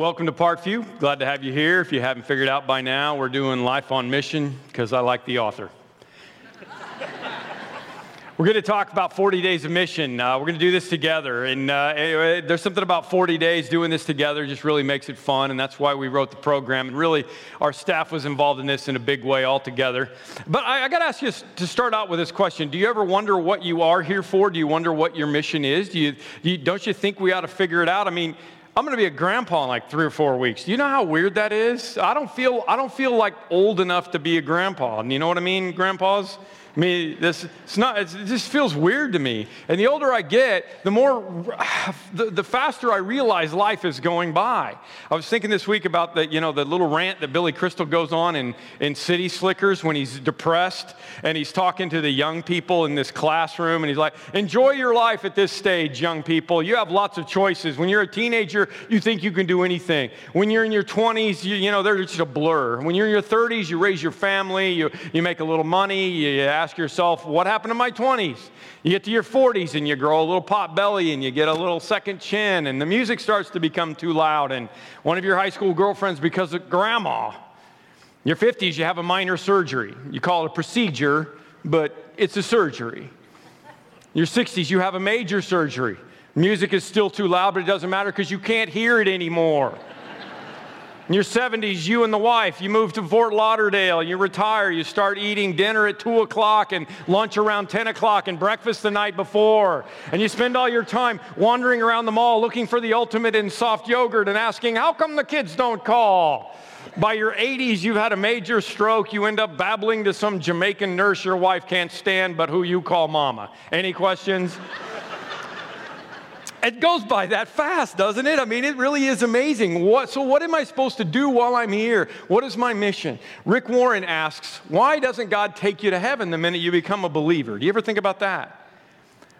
Welcome to Parkview. Glad to have you here. If you haven't figured out by now, we're doing Life on Mission because I like the author. we're going to talk about 40 days of mission. Uh, we're going to do this together. And uh, anyway, there's something about 40 days doing this together just really makes it fun. And that's why we wrote the program. And really, our staff was involved in this in a big way altogether. But I, I got to ask you to start out with this question Do you ever wonder what you are here for? Do you wonder what your mission is? Do you, do you don't you think we ought to figure it out? I mean, I'm going to be a grandpa in like three or four weeks. Do you know how weird that is? I don't feel I don't feel like old enough to be a grandpa. And you know what I mean, grandpas? I mean, this, it's not, it's, it just feels weird to me. And the older I get, the more, the, the faster I realize life is going by. I was thinking this week about the, you know, the little rant that Billy Crystal goes on in, in City Slickers when he's depressed and he's talking to the young people in this classroom and he's like, enjoy your life at this stage, young people. You have lots of choices. When you're a teenager, you think you can do anything. When you're in your 20s, you, you know, they're just a blur. When you're in your 30s, you raise your family, you, you make a little money, you ask yourself, what happened to my 20s? You get to your 40s and you grow a little pot belly and you get a little second chin and the music starts to become too loud and one of your high school girlfriends because of grandma. In your 50s, you have a minor surgery. You call it a procedure, but it's a surgery. In your 60s, you have a major surgery. Music is still too loud, but it doesn't matter because you can't hear it anymore. In your 70s, you and the wife, you move to Fort Lauderdale, you retire, you start eating dinner at 2 o'clock and lunch around 10 o'clock and breakfast the night before. And you spend all your time wandering around the mall looking for the ultimate in soft yogurt and asking, how come the kids don't call? By your 80s, you've had a major stroke. You end up babbling to some Jamaican nurse your wife can't stand, but who you call mama. Any questions? It goes by that fast, doesn't it? I mean, it really is amazing. What, so, what am I supposed to do while I'm here? What is my mission? Rick Warren asks, Why doesn't God take you to heaven the minute you become a believer? Do you ever think about that?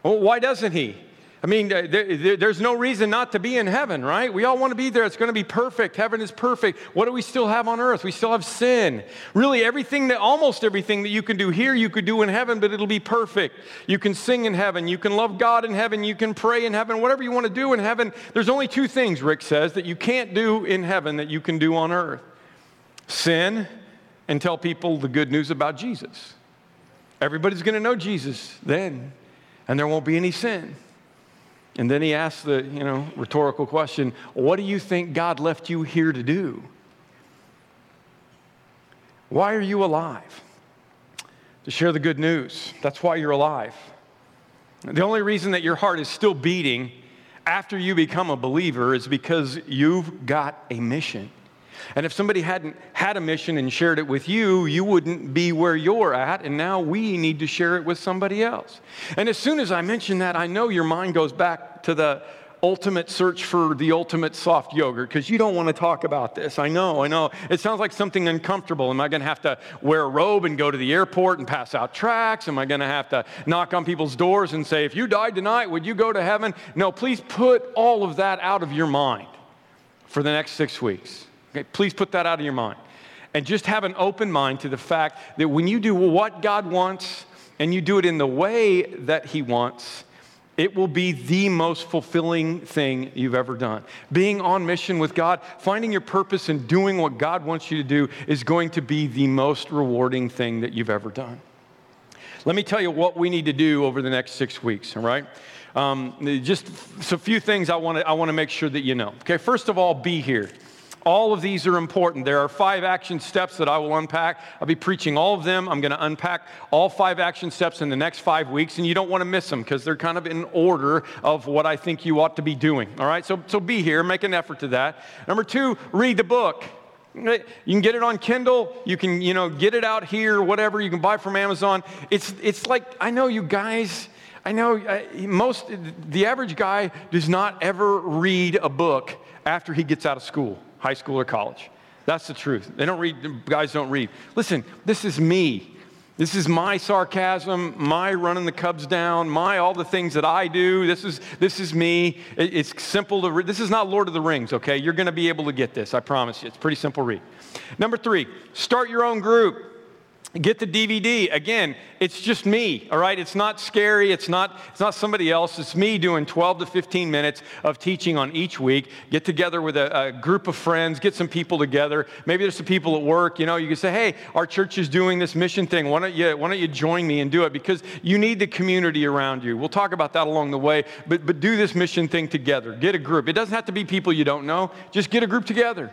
Well, why doesn't He? I mean, there, there's no reason not to be in heaven, right? We all want to be there. It's going to be perfect. Heaven is perfect. What do we still have on earth? We still have sin. Really, everything that, almost everything that you can do here, you could do in heaven, but it'll be perfect. You can sing in heaven. You can love God in heaven. You can pray in heaven. Whatever you want to do in heaven, there's only two things, Rick says, that you can't do in heaven that you can do on earth sin and tell people the good news about Jesus. Everybody's going to know Jesus then, and there won't be any sin. And then he asks the, you know, rhetorical question, what do you think God left you here to do? Why are you alive? To share the good news. That's why you're alive. The only reason that your heart is still beating after you become a believer is because you've got a mission. And if somebody hadn't had a mission and shared it with you, you wouldn't be where you're at. And now we need to share it with somebody else. And as soon as I mention that, I know your mind goes back to the ultimate search for the ultimate soft yogurt because you don't want to talk about this. I know, I know. It sounds like something uncomfortable. Am I going to have to wear a robe and go to the airport and pass out tracts? Am I going to have to knock on people's doors and say, if you died tonight, would you go to heaven? No, please put all of that out of your mind for the next six weeks. Okay, please put that out of your mind. And just have an open mind to the fact that when you do what God wants and you do it in the way that He wants, it will be the most fulfilling thing you've ever done. Being on mission with God, finding your purpose and doing what God wants you to do is going to be the most rewarding thing that you've ever done. Let me tell you what we need to do over the next six weeks, all right? Um, just a few things I want to I want to make sure that you know. Okay, first of all, be here. All of these are important. There are five action steps that I will unpack. I'll be preaching all of them. I'm going to unpack all five action steps in the next five weeks, and you don't want to miss them because they're kind of in order of what I think you ought to be doing. All right, so, so be here, make an effort to that. Number two, read the book. You can get it on Kindle. You can, you know, get it out here, whatever. You can buy from Amazon. It's, it's like, I know you guys, I know most, the average guy does not ever read a book after he gets out of school high school or college. That's the truth. They don't read, guys don't read. Listen, this is me. This is my sarcasm, my running the Cubs down, my all the things that I do. This is, this is me. It, it's simple to read. This is not Lord of the Rings, okay? You're going to be able to get this, I promise you. It's pretty simple read. Number three, start your own group. Get the dvd again it's just me all right? It's not scary. It's not it's not somebody else. It's me doing 12 to 15 minutes of teaching on each week. Get together with a, a, group of friends. Get some people together. Maybe there's some people at work you know? You can say hey our church is doing this mission thing. Why don't you why don't you join me and do it? Because you need the community around you. We'll talk about that along the way. But but do this mission thing together. Get a group. It doesn't have to be people you don't know. Just get a group together.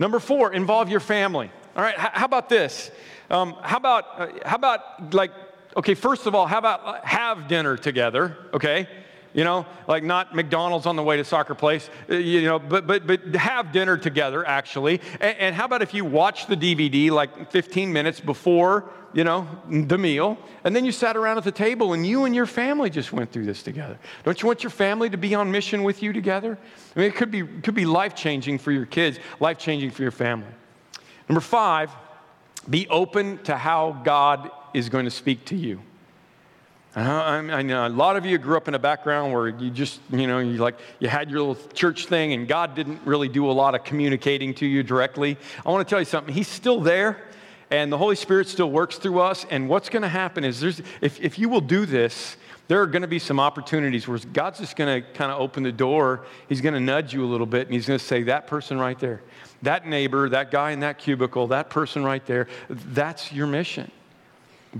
Number four involve your family all right how about this um, how about, uh, how about like, okay, first of all, how about uh, have dinner together, okay? You know, like not McDonald's on the way to soccer place, uh, you know, but, but, but have dinner together, actually. And, and how about if you watch the DVD like 15 minutes before, you know, the meal, and then you sat around at the table and you and your family just went through this together? Don't you want your family to be on mission with you together? I mean, it could be, could be life changing for your kids, life changing for your family. Number five, be open to how God is going to speak to you. Uh-huh, I, I know a lot of you grew up in a background where you just, you know, you like you had your little church thing, and God didn't really do a lot of communicating to you directly. I want to tell you something. He's still there, and the Holy Spirit still works through us. And what's going to happen is, there's, if, if you will do this, there are going to be some opportunities where God's just going to kind of open the door. He's going to nudge you a little bit, and He's going to say, "That person right there." That neighbor, that guy in that cubicle, that person right there, that's your mission.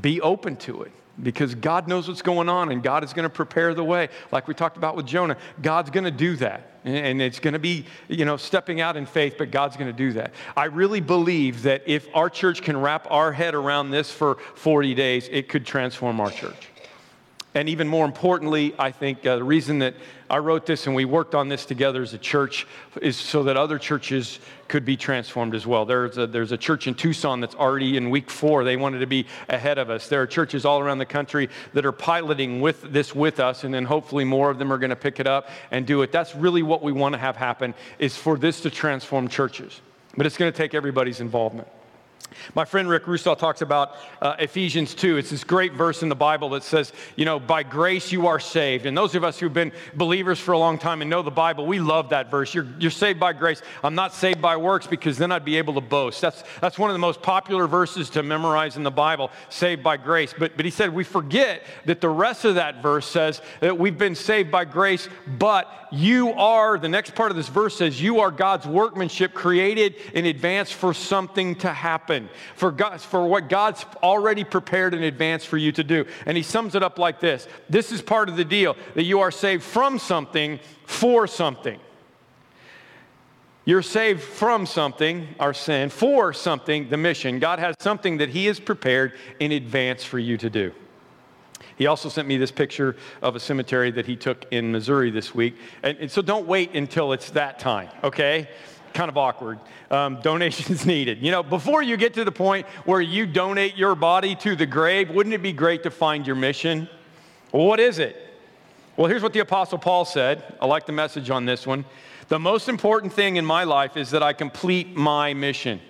Be open to it because God knows what's going on and God is going to prepare the way. Like we talked about with Jonah, God's going to do that. And it's going to be, you know, stepping out in faith, but God's going to do that. I really believe that if our church can wrap our head around this for 40 days, it could transform our church. And even more importantly, I think uh, the reason that I wrote this and we worked on this together as a church is so that other churches could be transformed as well. There's a, there's a church in Tucson that's already in week four. They wanted to be ahead of us. There are churches all around the country that are piloting with this with us, and then hopefully more of them are going to pick it up and do it. That's really what we want to have happen is for this to transform churches. But it's going to take everybody's involvement. My friend Rick Rusaw talks about uh, Ephesians 2. It's this great verse in the Bible that says, you know, by grace you are saved. And those of us who've been believers for a long time and know the Bible, we love that verse. You're, you're saved by grace. I'm not saved by works because then I'd be able to boast. That's, that's one of the most popular verses to memorize in the Bible, saved by grace. But, but he said, we forget that the rest of that verse says that we've been saved by grace, but you are, the next part of this verse says, you are God's workmanship created in advance for something to happen for, God, for what God's already prepared in advance for you to do. And he sums it up like this This is part of the deal that you are saved from something for something. You're saved from something, our sin, for something, the mission. God has something that He has prepared in advance for you to do. He also sent me this picture of a cemetery that he took in Missouri this week. And, and so don't wait until it's that time, okay? kind of awkward. Um, donations needed. You know, before you get to the point where you donate your body to the grave, wouldn't it be great to find your mission? Well, what is it? Well, here's what the Apostle Paul said. I like the message on this one. The most important thing in my life is that I complete my mission.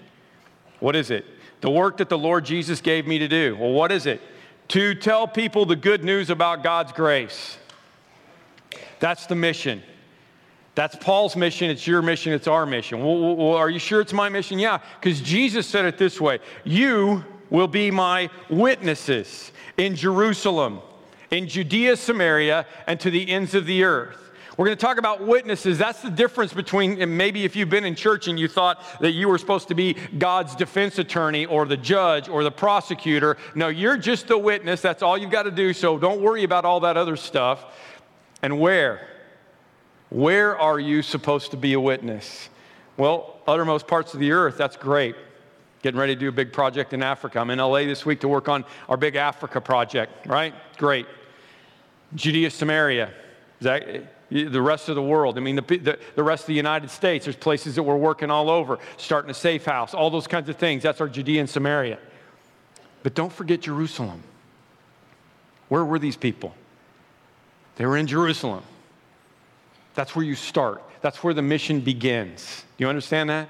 What is it? The work that the Lord Jesus gave me to do. Well, what is it? To tell people the good news about God's grace. That's the mission. That's Paul's mission. It's your mission. It's our mission. Well, well, are you sure it's my mission? Yeah, because Jesus said it this way You will be my witnesses in Jerusalem, in Judea, Samaria, and to the ends of the earth. We're going to talk about witnesses. That's the difference between maybe if you've been in church and you thought that you were supposed to be God's defense attorney or the judge or the prosecutor. No, you're just the witness. That's all you've got to do. So don't worry about all that other stuff. And where? Where are you supposed to be a witness? Well, uttermost parts of the earth, that's great. Getting ready to do a big project in Africa. I'm in LA this week to work on our big Africa project, right? Great. Judea, Samaria, Is that, the rest of the world. I mean, the, the, the, rest of the United States. There's places that we're working all over, starting a safe house, all those kinds of things. That's our Judea and Samaria. But don't forget Jerusalem. Where were these people? They were in Jerusalem. That's where you start. That's where the mission begins. Do you understand that?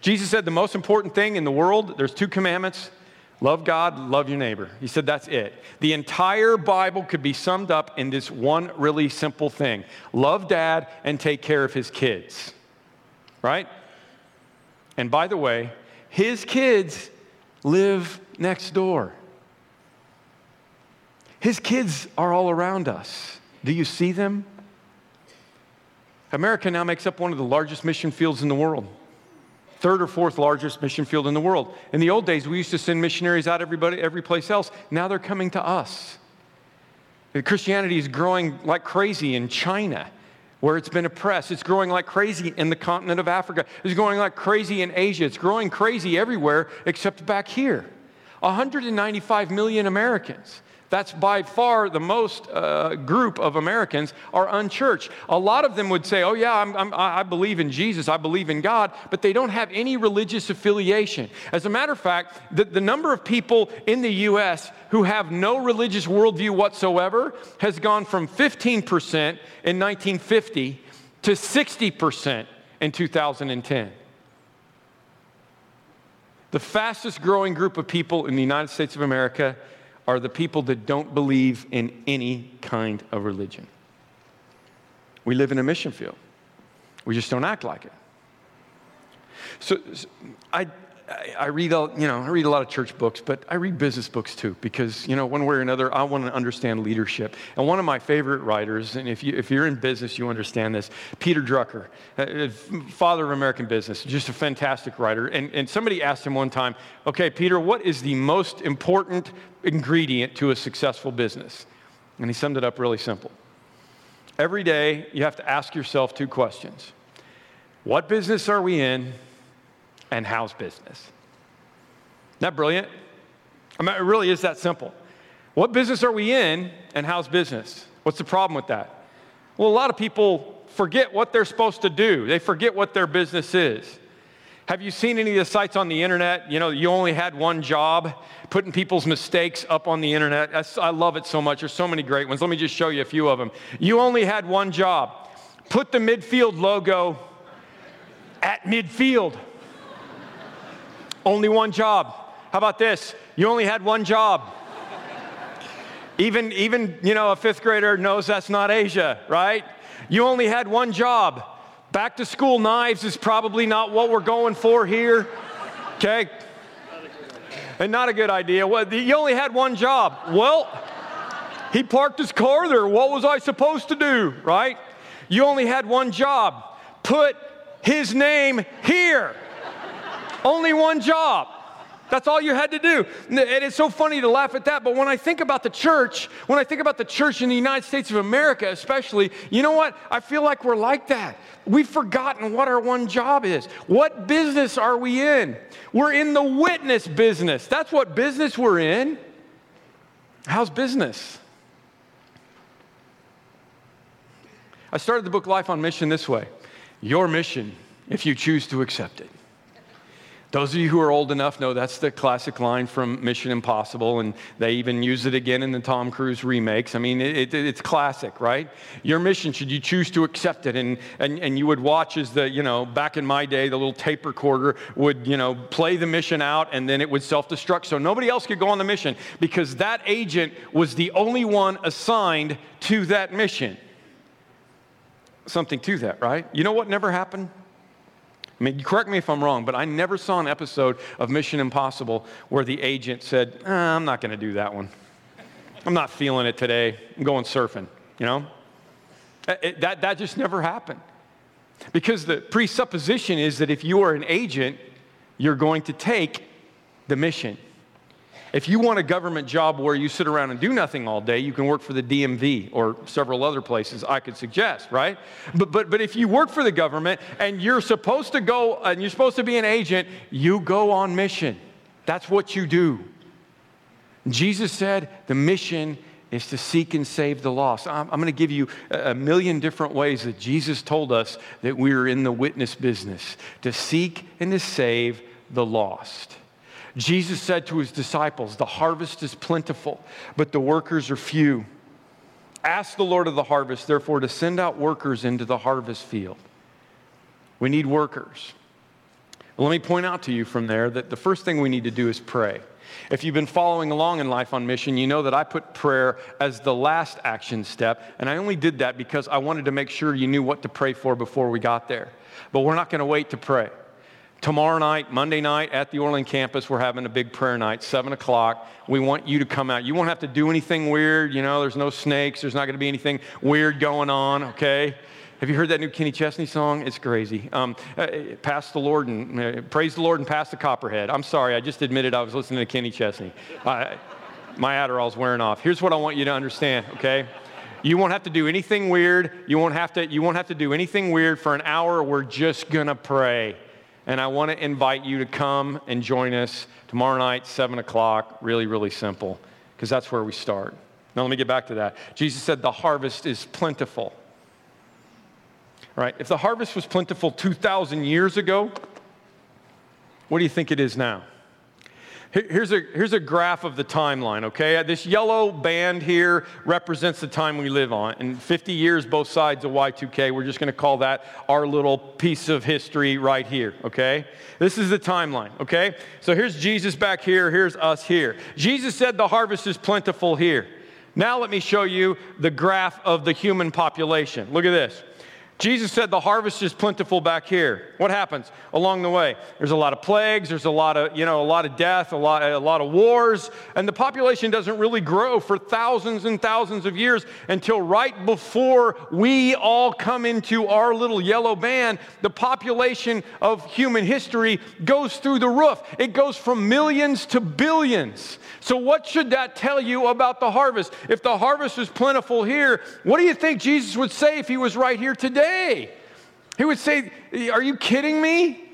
Jesus said the most important thing in the world, there's two commandments love God, love your neighbor. He said that's it. The entire Bible could be summed up in this one really simple thing love dad and take care of his kids. Right? And by the way, his kids live next door. His kids are all around us. Do you see them? America now makes up one of the largest mission fields in the world. Third or fourth largest mission field in the world. In the old days, we used to send missionaries out everybody, every place else. Now they're coming to us. Christianity is growing like crazy in China, where it's been oppressed. It's growing like crazy in the continent of Africa. It's growing like crazy in Asia. It's growing crazy everywhere except back here. 195 million Americans. That's by far the most uh, group of Americans are unchurched. A lot of them would say, Oh, yeah, I'm, I'm, i believe in Jesus, I believe in God, but they don't have any religious affiliation. As a matter of fact, the, the number of people in the U.S. who have no religious worldview whatsoever has gone from 15% in 1950 to 60% in 2010. The fastest growing group of people in the United States of America are the people that don't believe in any kind of religion. We live in a mission field. We just don't act like it. So, I, I, read, a, you know, I read a lot of church books, but I read business books too because, you know, one way or another, I want to understand leadership. And one of my favorite writers, and if, you, if you're in business, you understand this, Peter Drucker, uh, uh, father of American business, just a fantastic writer. And, and somebody asked him one time, okay, Peter, what is the most important ingredient to a successful business? And he summed it up really simple. Every day, you have to ask yourself two questions What business are we in? And how's business? Isn't that brilliant? I mean, it really is that simple. What business are we in and how's business? What's the problem with that? Well, a lot of people forget what they're supposed to do, they forget what their business is. Have you seen any of the sites on the internet? You know, you only had one job, putting people's mistakes up on the internet. I love it so much. There's so many great ones. Let me just show you a few of them. You only had one job. Put the midfield logo at midfield. Only one job. How about this? You only had one job. even, even, you know, a fifth grader knows that's not Asia, right? You only had one job. Back to school knives is probably not what we're going for here, okay? And not a good idea. Well, you only had one job. Well, he parked his car there. What was I supposed to do, right? You only had one job. Put his name here. Only one job. That's all you had to do. And it's so funny to laugh at that. But when I think about the church, when I think about the church in the United States of America, especially, you know what? I feel like we're like that. We've forgotten what our one job is. What business are we in? We're in the witness business. That's what business we're in. How's business? I started the book Life on Mission this way Your mission, if you choose to accept it. Those of you who are old enough know that's the classic line from Mission Impossible, and they even use it again in the Tom Cruise remakes. I mean, it, it, it's classic, right? Your mission, should you choose to accept it, and, and, and you would watch as the, you know, back in my day, the little tape recorder would, you know, play the mission out, and then it would self destruct. So nobody else could go on the mission because that agent was the only one assigned to that mission. Something to that, right? You know what never happened? I mean, correct me if I'm wrong, but I never saw an episode of Mission Impossible where the agent said, eh, I'm not going to do that one. I'm not feeling it today. I'm going surfing, you know? It, that, that just never happened. Because the presupposition is that if you are an agent, you're going to take the mission. If you want a government job where you sit around and do nothing all day, you can work for the DMV or several other places I could suggest, right? But, but, but if you work for the government and you're supposed to go and you're supposed to be an agent, you go on mission. That's what you do. Jesus said the mission is to seek and save the lost. I'm, I'm going to give you a million different ways that Jesus told us that we are in the witness business to seek and to save the lost. Jesus said to his disciples, The harvest is plentiful, but the workers are few. Ask the Lord of the harvest, therefore, to send out workers into the harvest field. We need workers. let me point out to you from there that the first thing we need to do is pray. If you've been following along in Life on Mission, you know that I put prayer as the last action step, and I only did that because I wanted to make sure you knew what to pray for before we got there. But we're not going to wait to pray. Tomorrow night, Monday night at the Orland campus, we're having a big prayer night, 7 o'clock. We want you to come out. You won't have to do anything weird. You know, there's no snakes. There's not going to be anything weird going on, okay? Have you heard that new Kenny Chesney song? It's crazy. Um, uh, pass the Lord and uh, praise the Lord and pass the Copperhead. I'm sorry, I just admitted I was listening to Kenny Chesney. my Adderall's wearing off. Here's what I want you to understand, okay? You won't have to do anything weird. You won't have to, you won't have to do anything weird for an hour. We're just going to pray. And I want to invite you to come and join us tomorrow night, 7 o'clock. Really, really simple, because that's where we start. Now, let me get back to that. Jesus said, The harvest is plentiful. Right? If the harvest was plentiful 2,000 years ago, what do you think it is now? Here's a, here's a graph of the timeline, okay? Uh, this yellow band here represents the time we live on. And 50 years, both sides of Y2K, we're just gonna call that our little piece of history right here, okay? This is the timeline, okay? So here's Jesus back here, here's us here. Jesus said the harvest is plentiful here. Now let me show you the graph of the human population. Look at this. Jesus said the harvest is plentiful back here. What happens along the way? There's a lot of plagues, there's a lot of, you know, a lot of death, a lot, a lot of wars, and the population doesn't really grow for thousands and thousands of years until right before we all come into our little yellow band, the population of human history goes through the roof. It goes from millions to billions. So, what should that tell you about the harvest? If the harvest is plentiful here, what do you think Jesus would say if he was right here today? He would say, Are you kidding me?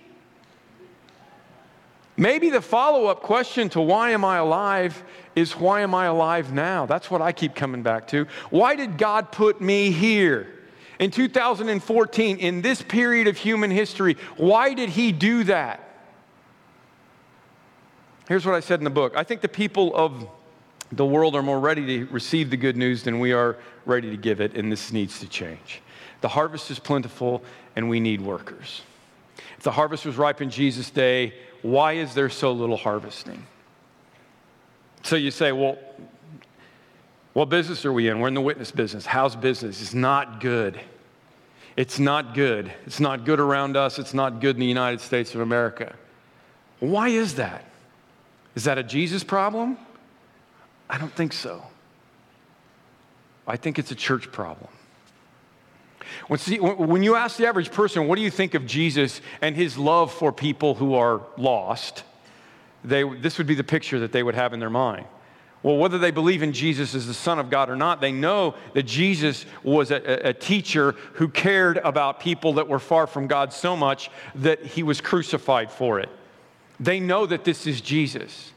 Maybe the follow up question to why am I alive is why am I alive now? That's what I keep coming back to. Why did God put me here? In 2014, in this period of human history, why did He do that? Here's what I said in the book I think the people of the world are more ready to receive the good news than we are ready to give it, and this needs to change. The harvest is plentiful, and we need workers. If the harvest was ripe in Jesus' day, why is there so little harvesting? So you say, well, what business are we in? We're in the witness business. How's business? It's not good. It's not good. It's not good around us. It's not good in the United States of America. Why is that? Is that a Jesus problem? I don't think so. I think it's a church problem. When, see, when you ask the average person, what do you think of Jesus and his love for people who are lost? They, this would be the picture that they would have in their mind. Well, whether they believe in Jesus as the Son of God or not, they know that Jesus was a, a, teacher who cared about people that were far from God so much that he was crucified for it. They know that this is Jesus.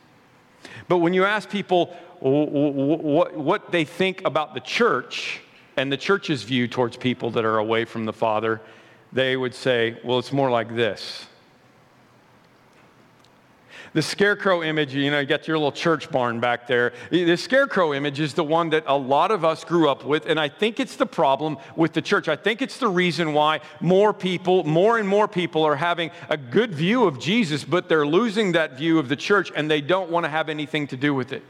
But when you ask people what they think about the church and the church's view towards people that are away from the Father, they would say, well, it's more like this. The scarecrow image, you know, you got your little church barn back there. The scarecrow image is the one that a lot of us grew up with, and I think it's the problem with the church. I think it's the reason why more people, more and more people are having a good view of Jesus, but they're losing that view of the church and they don't want to have anything to do with it.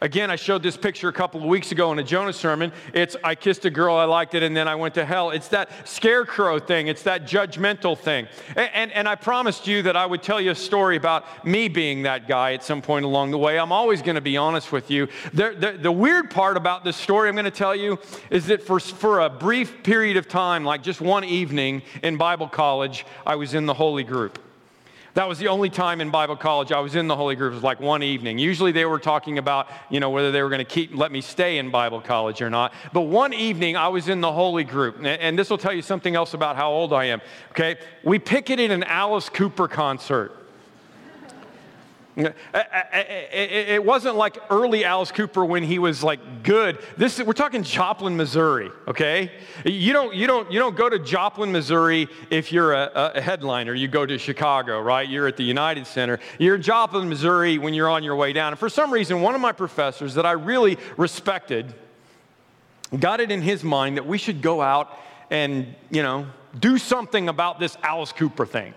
Again, I showed this picture a couple of weeks ago in a Jonah sermon. It's I kissed a girl, I liked it, and then I went to hell. It's that scarecrow thing, it's that judgmental thing. And, and, and I promised you that I would tell you a story about me being that guy at some point along the way. I'm always going to be honest with you. The, the, the weird part about this story I'm going to tell you is that for, for a brief period of time, like just one evening in Bible college, I was in the Holy Group. That was the only time in Bible college I was in the Holy Group. It was like one evening. Usually they were talking about, you know, whether they were going to keep let me stay in Bible college or not. But one evening I was in the Holy Group, and this will tell you something else about how old I am. Okay, we picketed an Alice Cooper concert. Eh, eh, eh, it wasn't like early Alice Cooper when he was like good. This we're talking Joplin, Missouri. Okay, you don't you don't you don't go to Joplin, Missouri if you're a, a headliner. You go to Chicago, right? You're at the United Center. You're in Joplin, Missouri when you're on your way down. And for some reason, one of my professors that I really respected got it in his mind that we should go out and you know do something about this Alice Cooper thing.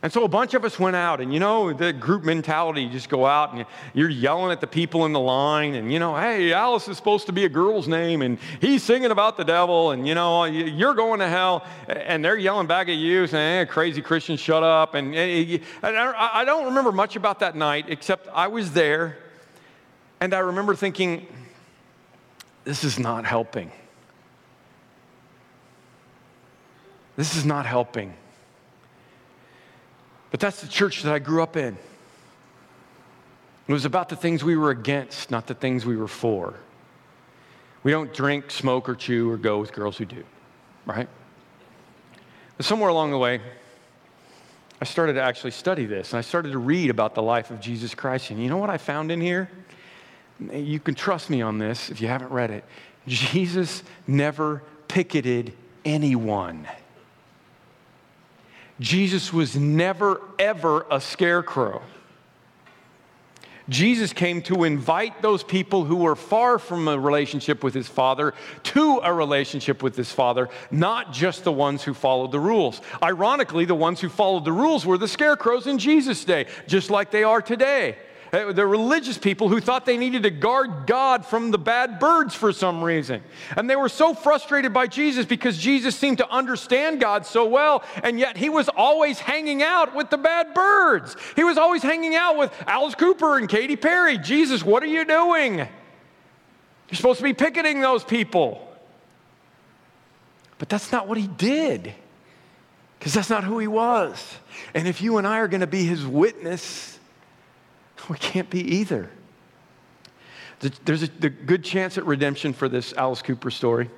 And so a bunch of us went out, and you know, the group mentality, you just go out and you're yelling at the people in the line, and you know, hey, Alice is supposed to be a girl's name, and he's singing about the devil, and you know, you're going to hell, and they're yelling back at you, saying, hey, crazy Christian, shut up. And, eh, eh, eh, and I don't remember much about that night, except I was there, and I remember thinking, this is not helping. This is not helping. But that's the church that I grew up in. It was about the things we were against, not the things we were for. We don't drink, smoke, or chew, or go with girls who do, right? But somewhere along the way, I started to actually study this, and I started to read about the life of Jesus Christ. And you know what I found in here? You can trust me on this if you haven't read it. Jesus never picketed anyone. Jesus was never, ever a scarecrow. Jesus came to invite those people who were far from a relationship with his Father to a relationship with his Father, not just the ones who followed the rules. Ironically, the ones who followed the rules were the scarecrows in Jesus' day, just like they are today. The religious people who thought they needed to guard God from the bad birds for some reason. And they were so frustrated by Jesus because Jesus seemed to understand God so well, and yet he was always hanging out with the bad birds. He was always hanging out with Alice Cooper and Katy Perry. Jesus, what are you doing? You're supposed to be picketing those people. But that's not what he did, because that's not who he was. And if you and I are going to be his witness, we can't be either. There's a good chance at redemption for this Alice Cooper story.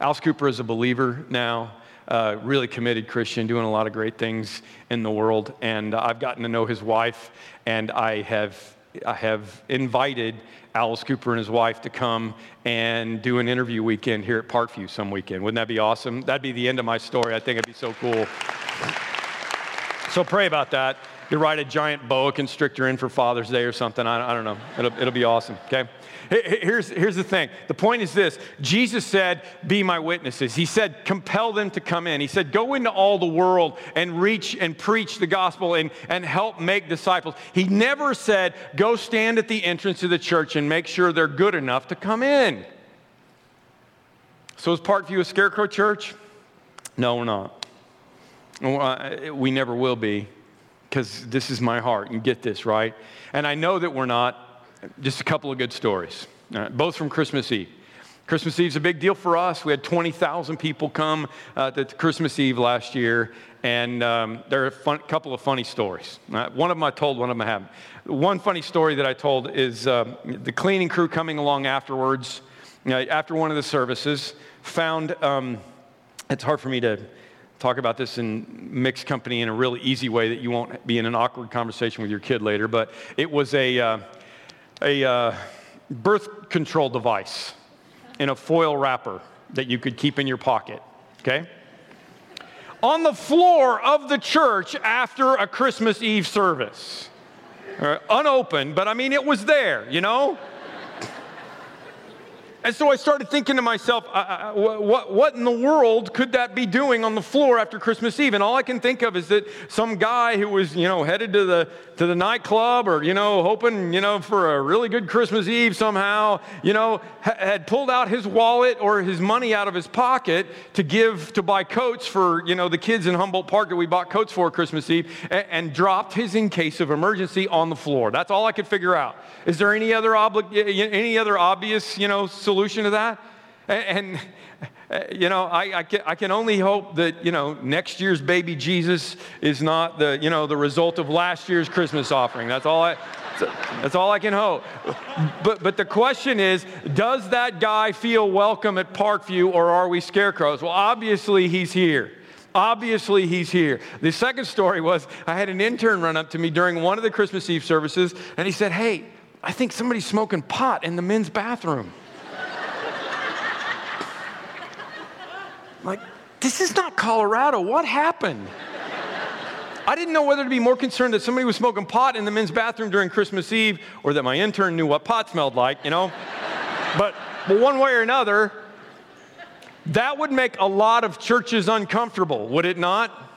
Alice Cooper is a believer now, uh, really committed Christian, doing a lot of great things in the world. And I've gotten to know his wife, and I have, I have invited Alice Cooper and his wife to come and do an interview weekend here at Parkview some weekend. Wouldn't that be awesome? That'd be the end of my story. I think it'd be so cool. So pray about that you write a giant boa constrictor in for Father's Day or something. I, I don't know. It'll, it'll be awesome, okay? Here's, here's the thing. The point is this Jesus said, Be my witnesses. He said, Compel them to come in. He said, Go into all the world and reach and preach the gospel and, and help make disciples. He never said, Go stand at the entrance of the church and make sure they're good enough to come in. So is Parkview a scarecrow church? No, we're not. Uh, we never will be because this is my heart. and get this, right? And I know that we're not. Just a couple of good stories, uh, both from Christmas Eve. Christmas Eve is a big deal for us. We had 20,000 people come uh, to Christmas Eve last year, and um, there are a fun, couple of funny stories. Uh, one of them I told, one of them I haven't. One funny story that I told is uh, the cleaning crew coming along afterwards, after one of the services, found, um, it's hard for me to talk about this in mixed company in a really easy way that you won't be in an awkward conversation with your kid later. But it was a, uh, a uh, birth control device in a foil wrapper that you could keep in your pocket, okay? On the floor of the church after a Christmas Eve service. Uh, unopened, but I mean, it was there, you know? And so I started thinking to myself, uh, what, what in the world could that be doing on the floor after Christmas Eve? And all I can think of is that some guy who was, you know, headed to the, to the nightclub or, you know, hoping, you know, for a really good Christmas Eve somehow, you know, ha- had pulled out his wallet or his money out of his pocket to give, to buy coats for, you know, the kids in Humboldt Park that we bought coats for Christmas Eve and, and dropped his in case of emergency on the floor. That's all I could figure out. Is there any other, obli- any other obvious, you know, solution? Solution to that? And, uh, you know, I, I, can, I can only hope that, you know, next year's baby Jesus is not the, you know, the result of last year's Christmas offering. That's all I, that's all I can hope. But, but the question is, does that guy feel welcome at Parkview or are we scarecrows? Well, obviously he's here. Obviously, he's here. The second story was I had an intern run up to me during one of the Christmas Eve services, and he said, Hey, I think somebody's smoking pot in the men's bathroom. Like, this is not Colorado. What happened? I didn't know whether to be more concerned that somebody was smoking pot in the men's bathroom during Christmas Eve or that my intern knew what pot smelled like, you know? but, but one way or another, that would make a lot of churches uncomfortable, would it not?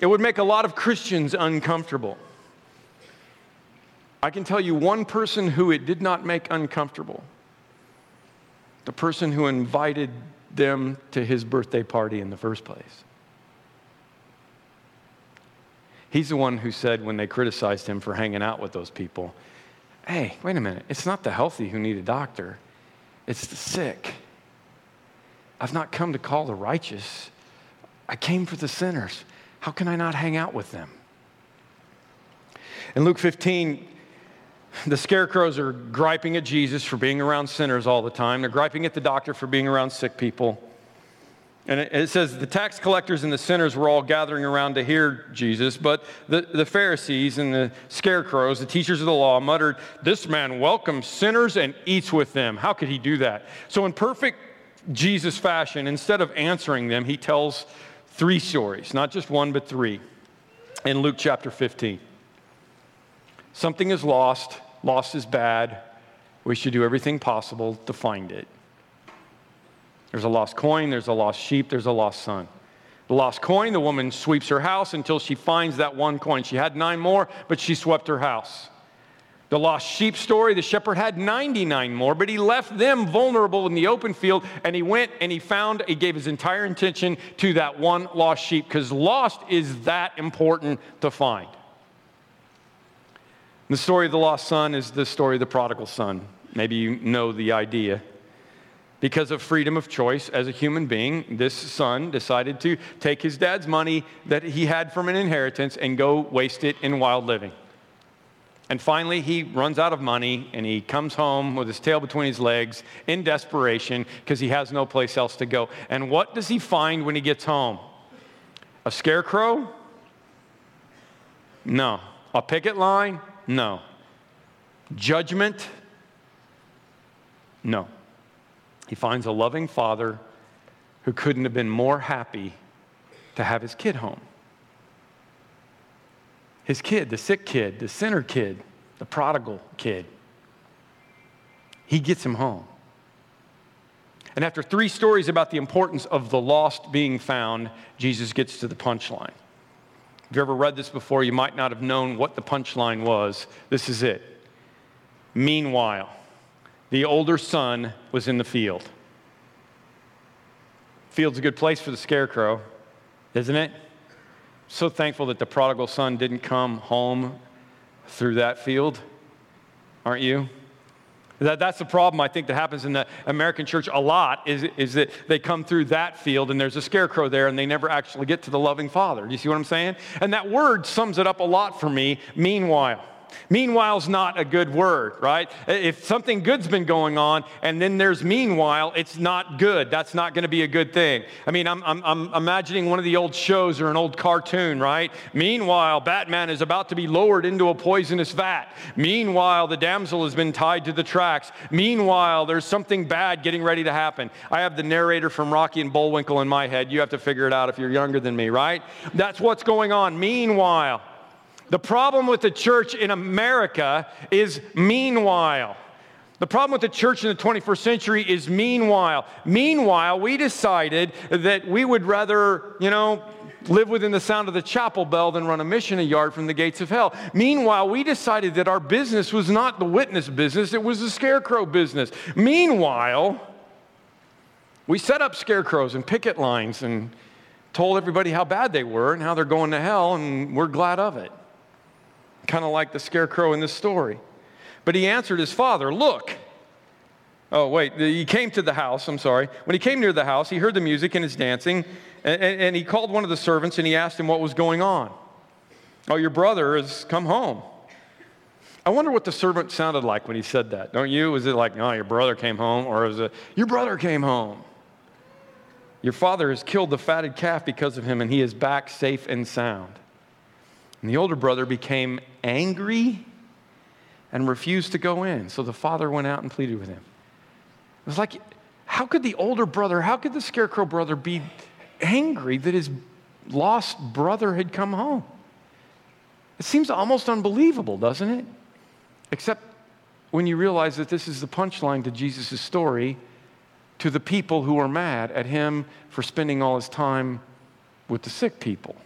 It would make a lot of Christians uncomfortable. I can tell you one person who it did not make uncomfortable the person who invited them to his birthday party in the first place. He's the one who said when they criticized him for hanging out with those people, hey, wait a minute, it's not the healthy who need a doctor, it's the sick. I've not come to call the righteous, I came for the sinners. How can I not hang out with them? In Luke 15, the scarecrows are griping at Jesus for being around sinners all the time. They're griping at the doctor for being around sick people. And it, says the tax collectors and the sinners were all gathering around to hear Jesus, but the, the Pharisees and the scarecrows, the teachers of the law, muttered, This man welcomes sinners and eats with them. How could he do that? So, in perfect Jesus fashion, instead of answering them, he tells three stories, not just one, but three, in Luke chapter 15. Something is lost, lost is bad. We should do everything possible to find it. There's a lost coin, there's a lost sheep, there's a lost son. The lost coin, the woman sweeps her house until she finds that one coin. She had nine more, but she swept her house. The lost sheep story, the shepherd had 99 more, but he left them vulnerable in the open field and he went and he found, he gave his entire attention to that one lost sheep because lost is that important to find. The story of the lost son is the story of the prodigal son. Maybe you know the idea. Because of freedom of choice as a human being, this son decided to take his dad's money that he had from an inheritance and go waste it in wild living. And finally, he runs out of money and he comes home with his tail between his legs in desperation because he has no place else to go. And what does he find when he gets home? A scarecrow? No. A picket line? No. Judgment? No. He finds a loving father who couldn't have been more happy to have his kid home his kid, the sick kid, the sinner kid, the prodigal kid. He gets him home. And after three stories about the importance of the lost being found, Jesus gets to the punchline. If you ever read this before, you might not have known what the punchline was. This is it. Meanwhile, the older son was in the field. Field's a good place for the scarecrow, isn't it? so thankful that the prodigal son didn't come home through that field, aren't you? That, that's the problem I think that happens in the American church a lot is, is that they come through that field and there's a scarecrow there and they never actually get to the loving father. Do you see what I'm saying? And that word sums it up a lot for me, meanwhile. Meanwhile's not a good word, right? If something good's been going on and then there's meanwhile, it's not good. That's not going to be a good thing. I mean, I'm, I'm, I'm, imagining one of the old shows or an old cartoon, right? Meanwhile, Batman is about to be lowered into a poisonous vat. Meanwhile, the damsel has been tied to the tracks. Meanwhile, there's something bad getting ready to happen. I have the narrator from Rocky and Bullwinkle in my head. You have to figure it out if you're younger than me, right? That's what's going on. Meanwhile, the problem with the church in America is meanwhile. The problem with the church in the 21st century is meanwhile. Meanwhile, we decided that we would rather, you know, live within the sound of the chapel bell than run a mission a yard from the gates of hell. Meanwhile, we decided that our business was not the witness business, it was the scarecrow business. Meanwhile, we set up scarecrows and picket lines and told everybody how bad they were and how they're going to hell, and we're glad of it kind of like the scarecrow in this story. But he answered his father, Look. Oh, wait, he came to the house, I'm sorry. When he came near the house, he heard the music and his dancing, and, and he called one of the servants and he asked him what was going on. Oh, your brother has come home. I wonder what the servant sounded like when he said that, don't you? Was it like, oh, your brother came home? Or was it, your brother came home? Your father has killed the fatted calf because of him, and he is back safe and sound. And the older brother became angry and refused to go in. So the father went out and pleaded with him. It was like, how could the older brother, how could the scarecrow brother be angry that his lost brother had come home? It seems almost unbelievable, doesn't it? Except when you realize that this is the punchline to Jesus' story to the people who are mad at him for spending all his time with the sick people.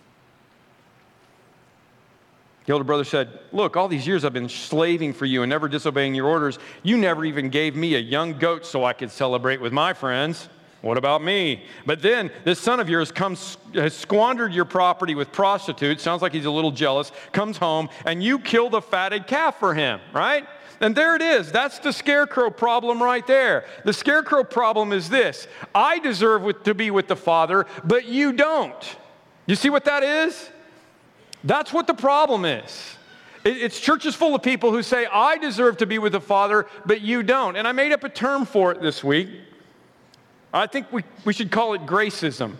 The older brother said, Look, all these years I've been slaving for you and never disobeying your orders. You never even gave me a young goat so I could celebrate with my friends. What about me? But then this son of yours comes, has squandered your property with prostitutes. Sounds like he's a little jealous. Comes home, and you kill the fatted calf for him, right? And there it is. That's the scarecrow problem right there. The scarecrow problem is this I deserve to be with the Father, but you don't. You see what that is? That's what the problem is. It's churches full of people who say, I deserve to be with the Father, but you don't. And I made up a term for it this week. I think we, we should call it gracism.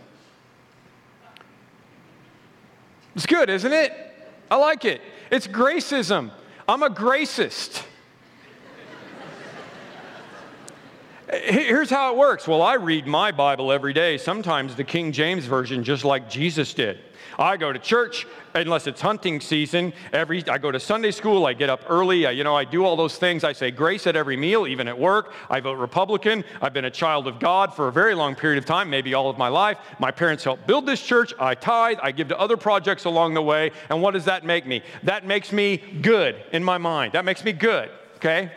It's good, isn't it? I like it. It's gracism. I'm a gracist. Here's how it works. Well, I read my Bible every day, sometimes the King James Version, just like Jesus did. I go to church unless it's hunting season. Every I go to Sunday school. I get up early. I, you know, I do all those things. I say grace at every meal, even at work. I vote Republican. I've been a child of God for a very long period of time, maybe all of my life. My parents helped build this church. I tithe. I give to other projects along the way. And what does that make me? That makes me good in my mind. That makes me good. Okay.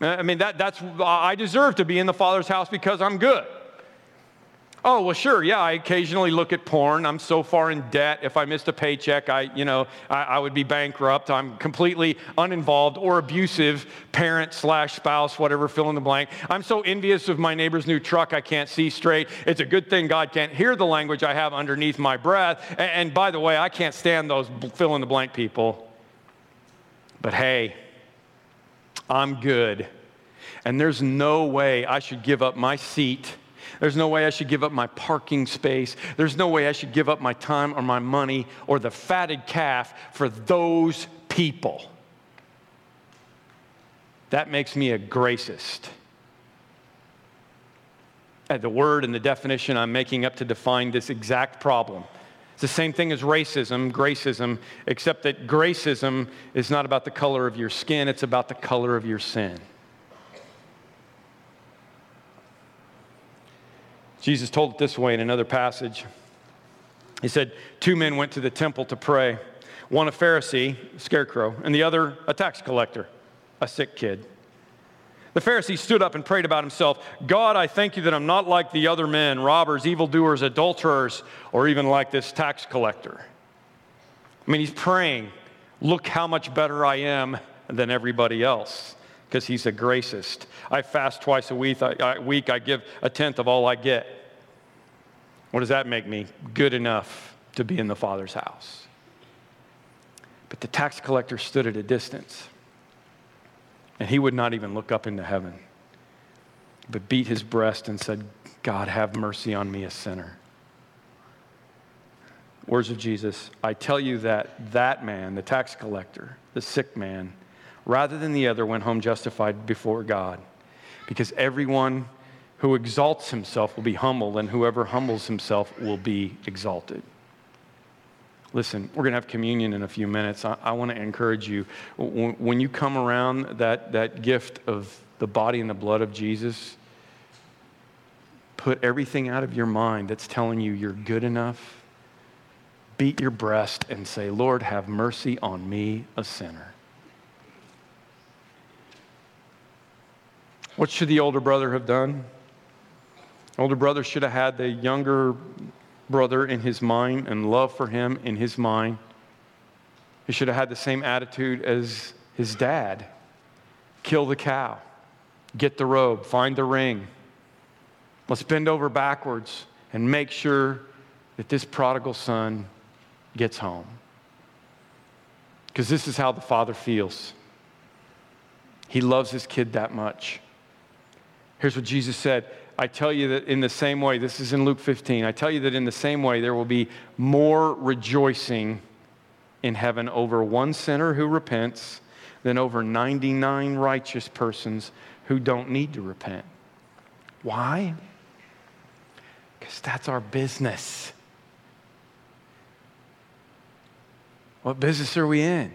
I mean, that, that's, I deserve to be in the Father's house because I'm good. Oh, well, sure, yeah, I occasionally look at porn. I'm so far in debt. If I missed a paycheck, I, you know, I, I would be bankrupt. I'm completely uninvolved or abusive parent slash spouse, whatever, fill in the blank. I'm so envious of my neighbor's new truck, I can't see straight. It's a good thing God can't hear the language I have underneath my breath. And, and by the way, I can't stand those fill in the blank people. But hey, I'm good. And there's no way I should give up my seat. There's no way I should give up my parking space. There's no way I should give up my time or my money or the fatted calf for those people. That makes me a gracist. And the word and the definition I'm making up to define this exact problem. It's the same thing as racism, gracism, except that gracism is not about the color of your skin, it's about the color of your sin. Jesus told it this way in another passage. He said, Two men went to the temple to pray one a Pharisee, a scarecrow, and the other a tax collector, a sick kid. The Pharisee stood up and prayed about himself God, I thank you that I'm not like the other men, robbers, evildoers, adulterers, or even like this tax collector. I mean, he's praying, Look how much better I am than everybody else because he's a gracist. I fast twice a week I, I, week. I give a tenth of all I get. What does that make me? Good enough to be in the Father's house. But the tax collector stood at a distance, and he would not even look up into heaven, but beat his breast and said, God, have mercy on me, a sinner. Words of Jesus, I tell you that that man, the tax collector, the sick man, rather than the other, went home justified before God. Because everyone who exalts himself will be humbled, and whoever humbles himself will be exalted. Listen, we're going to have communion in a few minutes. I, I want to encourage you. When you come around that, that gift of the body and the blood of Jesus, put everything out of your mind that's telling you you're good enough. Beat your breast and say, Lord, have mercy on me, a sinner. What should the older brother have done? Older brother should have had the younger brother in his mind and love for him in his mind. He should have had the same attitude as his dad kill the cow, get the robe, find the ring. Let's bend over backwards and make sure that this prodigal son gets home. Because this is how the father feels. He loves his kid that much. Here's what Jesus said I tell you that in the same way, this is in Luke 15, I tell you that in the same way, there will be more rejoicing in heaven over one sinner who repents than over 99 righteous persons who don't need to repent. Why? Because that's our business. What business are we in?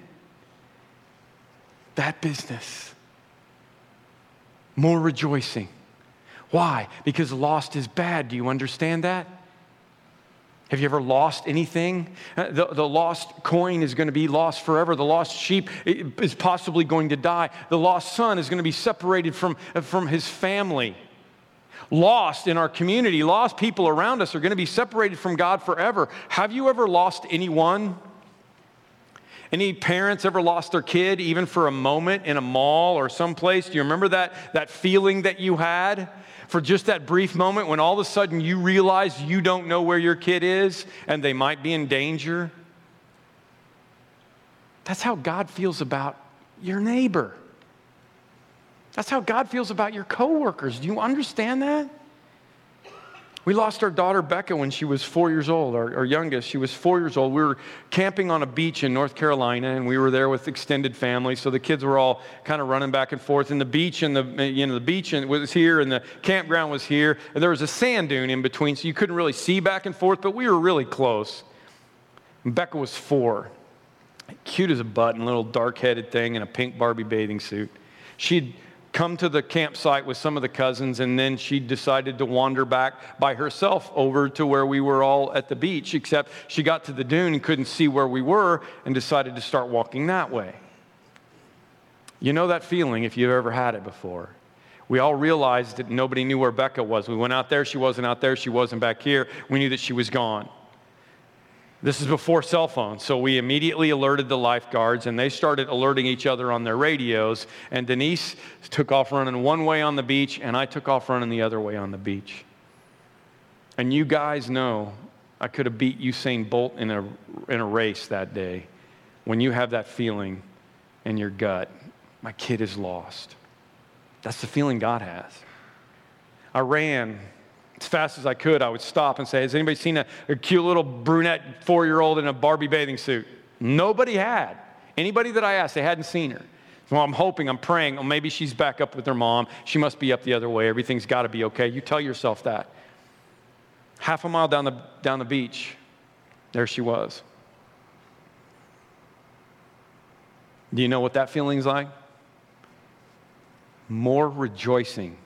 That business more rejoicing. Why? Because lost is bad. Do you understand that? Have you ever lost anything? Uh, the, the lost coin is going to be lost forever. The lost sheep is possibly going to die. The lost son is going to be separated from, from his family. Lost in our community, lost people around us are going to be separated from God forever. Have you ever lost anyone? Any parents ever lost their kid even for a moment in a mall or someplace? Do you remember that, that feeling that you had? for just that brief moment when all of a sudden you realize you don't know where your kid is and they might be in danger? That's how God feels about your neighbor. That's how God feels about your coworkers. Do you understand that? We lost our daughter Becca when she was four years old, our, our, youngest. She was four years old. We were camping on a beach in North Carolina, and we were there with extended family. So the kids were all kind of running back and forth. And the beach and the you know the beach was here, and the campground was here, and there was a sand dune in between, so you couldn't really see back and forth. But we were really close. And Becca was four, cute as a button, little dark-headed thing in a pink Barbie bathing suit. She'd come to the campsite with some of the cousins, and then she decided to wander back by herself over to where we were all at the beach, except she got to the dune and couldn't see where we were and decided to start walking that way. You know that feeling if you've ever had it before. We all realized that nobody knew where Becca was. We went out there, she wasn't out there, she wasn't back here. We knew that she was gone. This is before cell phones, so we immediately alerted the lifeguards and they started alerting each other on their radios. And Denise took off running one way on the beach, and I took off running the other way on the beach. And you guys know I could have beat Usain Bolt in a, in a race that day when you have that feeling in your gut my kid is lost. That's the feeling God has. I ran as fast as I could, I would stop and say, Has anybody seen a, a cute little brunette four year old in a Barbie bathing suit? Nobody had. Anybody that I asked, they hadn't seen her. So I'm hoping, I'm praying, oh, maybe she's back up with her mom. She must be up the other way. Everything's got to be okay. You tell yourself that. Half a mile down the, down the beach, there she was. Do you know what that feeling's like? More rejoicing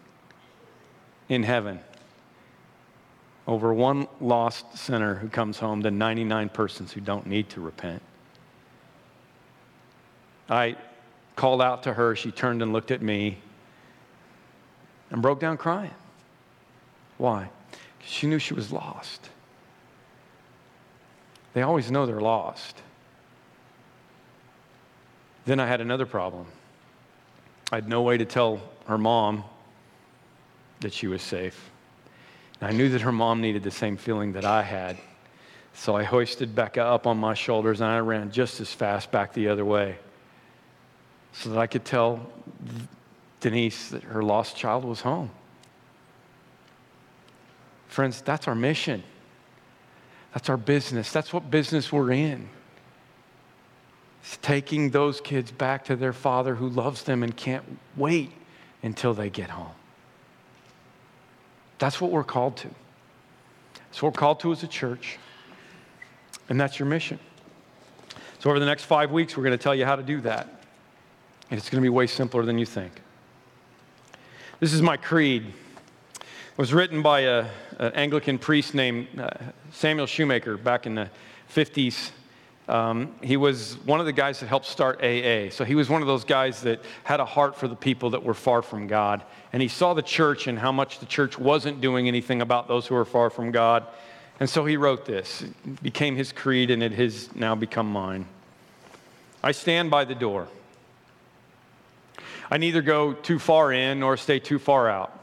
in heaven over one lost sinner who comes home than 99 persons who don't need to repent. I called out to her. She turned and looked at me and broke down crying. Why? She knew she was lost. They always know they're lost. Then I had another problem. I had no way to tell her mom that she was safe. And I knew that her mom needed the same feeling that I had. So I hoisted Becca up on my shoulders and I ran just as fast back the other way so that I could tell Denise that her lost child was home. Friends, that's our mission. That's our business. That's what business we're in. It's taking those kids back to their father who loves them and can't wait until they get home. That's what we're called to. That's what we're called to as a church. And that's your mission. So, over the next five weeks, we're going to tell you how to do that. And it's going to be way simpler than you think. This is my creed. It was written by a, an Anglican priest named uh, Samuel Shoemaker back in the 50s um, he was one of the guys that helped start AA. So he was one of those guys that had a heart for the people that were far from God. And he saw the church and how much the church wasn't doing anything about those who were far from God. And so he wrote this. It became his creed, and it has now become mine. I stand by the door. I neither go too far in nor stay too far out.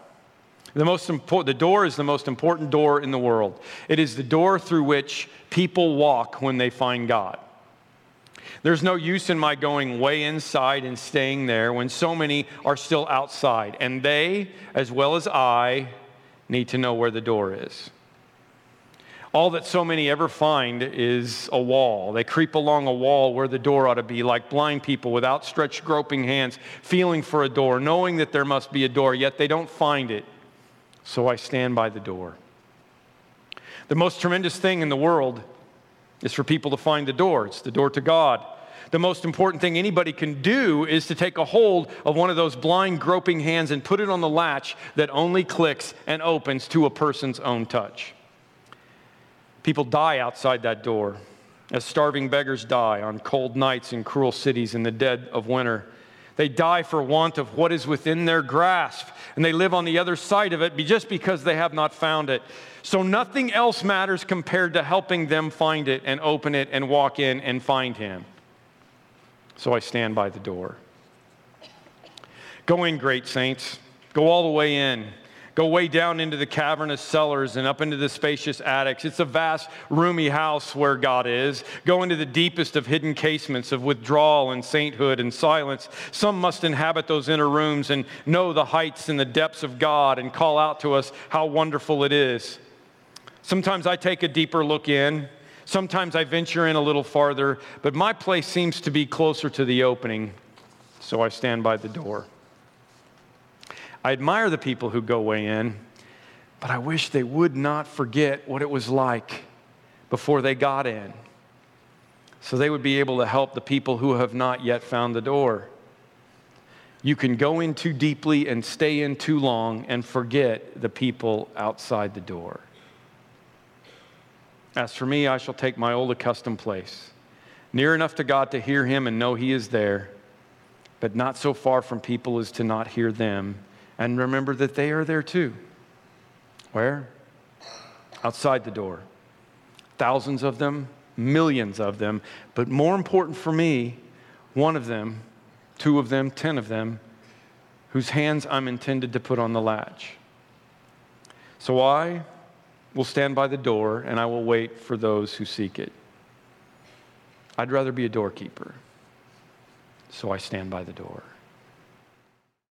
The, most important, the door is the most important door in the world. It is the door through which people walk when they find God. There's no use in my going way inside and staying there when so many are still outside. And they, as well as I, need to know where the door is. All that so many ever find is a wall. They creep along a wall where the door ought to be, like blind people with outstretched, groping hands, feeling for a door, knowing that there must be a door, yet they don't find it. So I stand by the door. The most tremendous thing in the world is for people to find the door. It's the door to God. The most important thing anybody can do is to take a hold of one of those blind, groping hands and put it on the latch that only clicks and opens to a person's own touch. People die outside that door, as starving beggars die on cold nights in cruel cities in the dead of winter. They die for want of what is within their grasp, and they live on the other side of it just because they have not found it. So nothing else matters compared to helping them find it and open it and walk in and find Him. So I stand by the door. Go in, great saints. Go all the way in. Go way down into the cavernous cellars and up into the spacious attics. It's a vast, roomy house where God is. Go into the deepest of hidden casements of withdrawal and sainthood and silence. Some must inhabit those inner rooms and know the heights and the depths of God and call out to us how wonderful it is. Sometimes I take a deeper look in. Sometimes I venture in a little farther, but my place seems to be closer to the opening, so I stand by the door. I admire the people who go way in, but I wish they would not forget what it was like before they got in. So they would be able to help the people who have not yet found the door. You can go in too deeply and stay in too long and forget the people outside the door. As for me, I shall take my old accustomed place, near enough to God to hear Him and know He is there, but not so far from people as to not hear them and remember that they are there too. Where? Outside the door. Thousands of them, millions of them, but more important for me, one of them, two of them, ten of them, whose hands I'm intended to put on the latch. So I will stand by the door and I will wait for those who seek it. I'd rather be a doorkeeper, so I stand by the door.